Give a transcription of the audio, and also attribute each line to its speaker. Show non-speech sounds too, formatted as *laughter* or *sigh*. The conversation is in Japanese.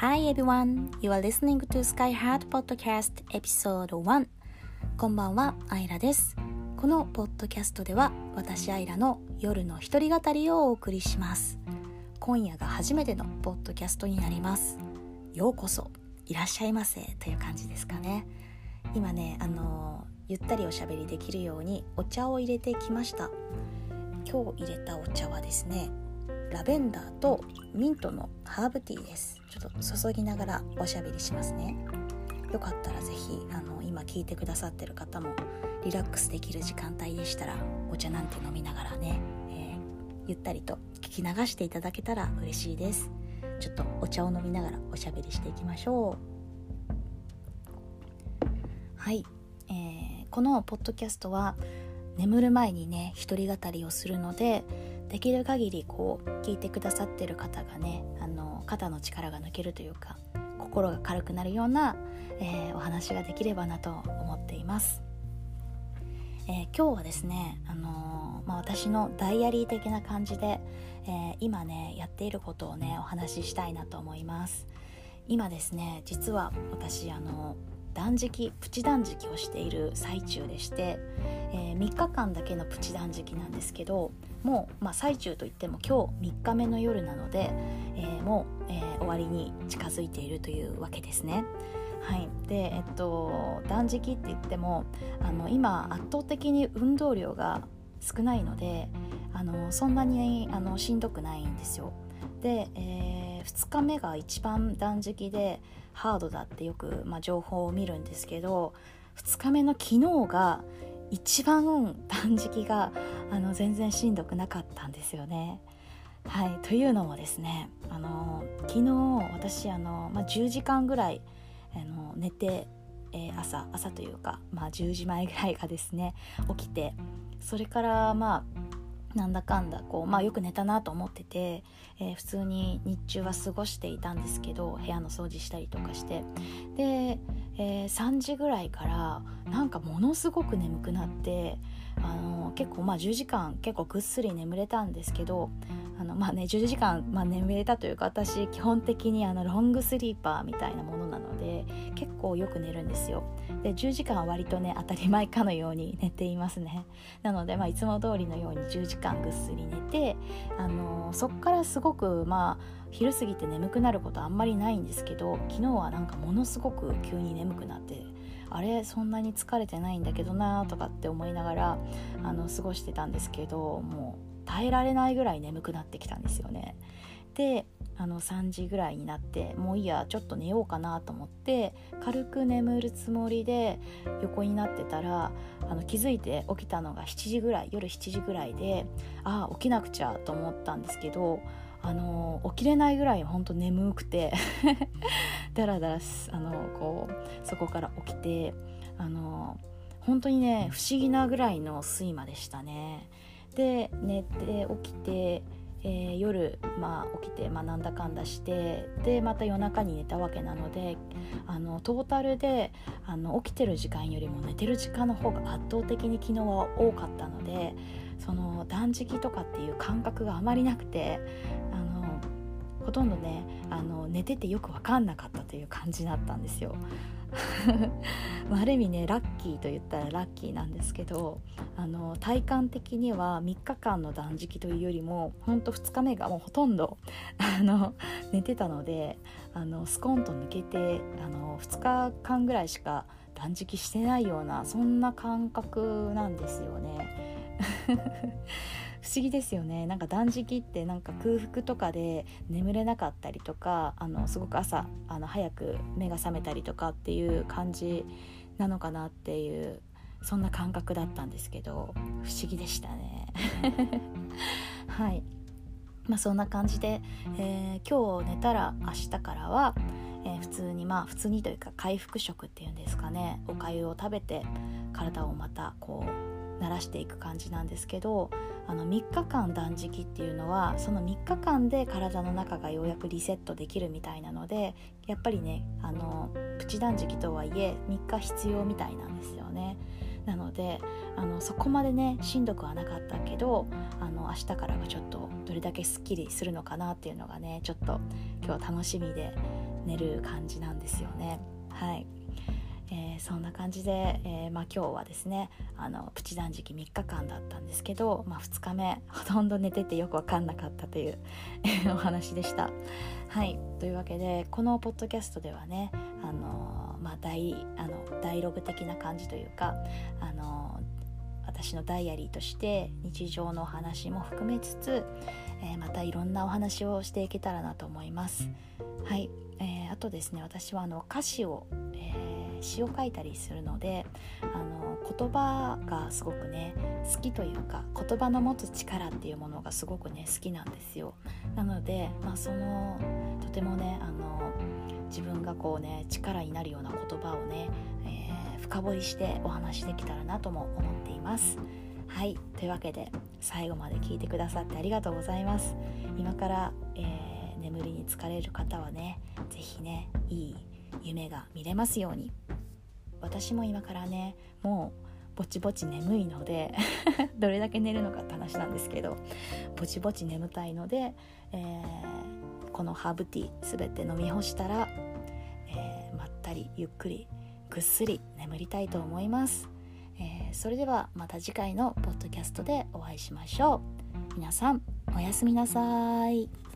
Speaker 1: Hi everyone, you are listening to Sky Heart Podcast Episode 1こんばんは、アイラです。このポッドキャストでは私アイラの夜の一人語りをお送りします。今夜が初めてのポッドキャストになります。ようこそいらっしゃいませという感じですかね。今ね、あのゆったりおしゃべりできるようにお茶を入れてきました。今日入れたお茶はですねラベンダーとミントのハーブティーです。ちょっと注ぎながらおしゃべりしますね。よかったら是非あの今聞いてくださってる方もリラックスできる時間帯でしたらお茶なんて飲みながらね、えー、ゆったりと聞き流していただけたら嬉しいです。ちょっとお茶を飲みながらおしゃべりしていきましょう。はい、えー、このポッドキャストは眠る前にね一人語りをするのでできる限りこう聞いてくださってる方がねあの肩の力が抜けるというか心が軽くなるような、えー、お話ができればなと思っています。えー、今日はですね、あのー、まあ、私のダイアリー的な感じで、え今ねやっていることをねお話ししたいなと思います。今ですね実は私あの断食プチ断食をしている最中でして、えー、3日間だけのプチ断食なんですけどもう、まあ、最中といっても今日3日目の夜なので、えー、もう、えー、終わりに近づいているというわけですね。はい、で、えっと、断食って言ってもあの今圧倒的に運動量が少ないのであのそんなにあのしんどくないんですよ。で、えー、2日目が一番断食でハードだってよく、まあ、情報を見るんですけど2日目の昨日が一番断食があの全然しんどくなかったんですよね。はい、というのもですねあの昨日私あの、まあ、10時間ぐらいあの寝て、えー、朝朝というか、まあ、10時前ぐらいがですね起きてそれからまあなんだかんだこう、まあ、よく寝たなと思ってて、えー、普通に日中は過ごしていたんですけど部屋の掃除したりとかして。で、えー、3時ぐらいからなんかものすごく眠くなってあの結構まあ10時間結構ぐっすり眠れたんですけどあのまあね10時間、まあ、眠れたというか私基本的にあのロングスリーパーみたいなものなので結構よく寝るんですよ。で10時間は割とね当たり前かのように寝ていますねなので、まあ、いつも通りのように10時間ぐっすり寝てあのそっからすごくまあ昼過ぎて眠くなることあんまりないんですけど昨日はなんかものすごく急に眠くなってあれそんなに疲れてないんだけどなとかって思いながらあの過ごしてたんですけどもう耐えられないぐらい眠くなってきたんですよね。であの3時ぐらいになってもういいやちょっと寝ようかなと思って軽く眠るつもりで横になってたらあの気づいて起きたのが7時ぐらい夜7時ぐらいでああ起きなくちゃと思ったんですけどあの起きれないぐらい本当眠くてだらだらあのこうそこから起きてあの本当にね不思議なぐらいの睡魔でしたね。で寝て起きて、えー、夜、まあ、起きて、まあ、なんだかんだしてでまた夜中に寝たわけなのであのトータルであの起きてる時間よりも寝てる時間の方が圧倒的に昨日は多かったのでその断食とかっていう感覚があまりなくてあのほとんどねあの寝ててよく分かんなかったという感じだったんですよ。*laughs* ある意味ねラッキーと言ったらラッキーなんですけどあの体感的には3日間の断食というよりもほんと2日目がもうほとんどあの寝てたのであのスコンと抜けてあの2日間ぐらいしか断食してないようなそんな感覚なんですよね。不思議ですよね。なんか断食ってなんか空腹とかで眠れなかったりとかあのすごく朝あの早く目が覚めたりとかっていう感じなのかなっていうそんな感覚だったんですけど不思議でしたね。*laughs* はい。まあそんな感じで、えー、今日寝たら明日からは、えー、普通にまあ普通にというか回復食っていうんですかねおかゆを食べて体をまたこう慣らしていく感じなんですけどあの3日間断食っていうのはその3日間で体の中がようやくリセットできるみたいなのでやっぱりねあのプチ断食とはいえ3日必要みたいなんですよね。なのであのそこまでねしんどくはなかったけどあの明日からがちょっとどれだけすっきりするのかなっていうのがねちょっと今日楽しみで寝る感じなんですよねはいー、そんな感じで、えー、まあ、今日はですねあのプチ断食3日間だったんですけど、まあ、2日目ほとんど寝ててよく分かんなかったというお話でした。はいというわけでこのポッドキャストではねあの、まあ、大あのダイログ的な感じというかあの私のダイアリーとして日常のお話も含めつつ、えー、またいろんなお話をしていけたらなと思います。はい、えー、あとですね私はあの歌詞を、えー、詩を書いたりするのであの言葉がすごくね好きというか言葉の持つ力っていうものがすごくね好きなんですよ。なので、まあ、そのとてもねあの自分がこうね力になるような言葉をね、えー、深掘りしてお話しできたらなとも思っています。はい。というわけで最後まで聞いてくださってありがとうございます。今から、えー、眠りに疲れる方はね是非ねいい夢が見れますように。私も今からねもうぼちぼち眠いので *laughs* どれだけ寝るのかって話なんですけどぼちぼち眠たいので、えー、このハーブティー全て飲み干したら、えー、まったりゆっくりぐっすり眠りたいと思います、えー、それではまた次回のポッドキャストでお会いしましょう。皆さんおやすみなさい。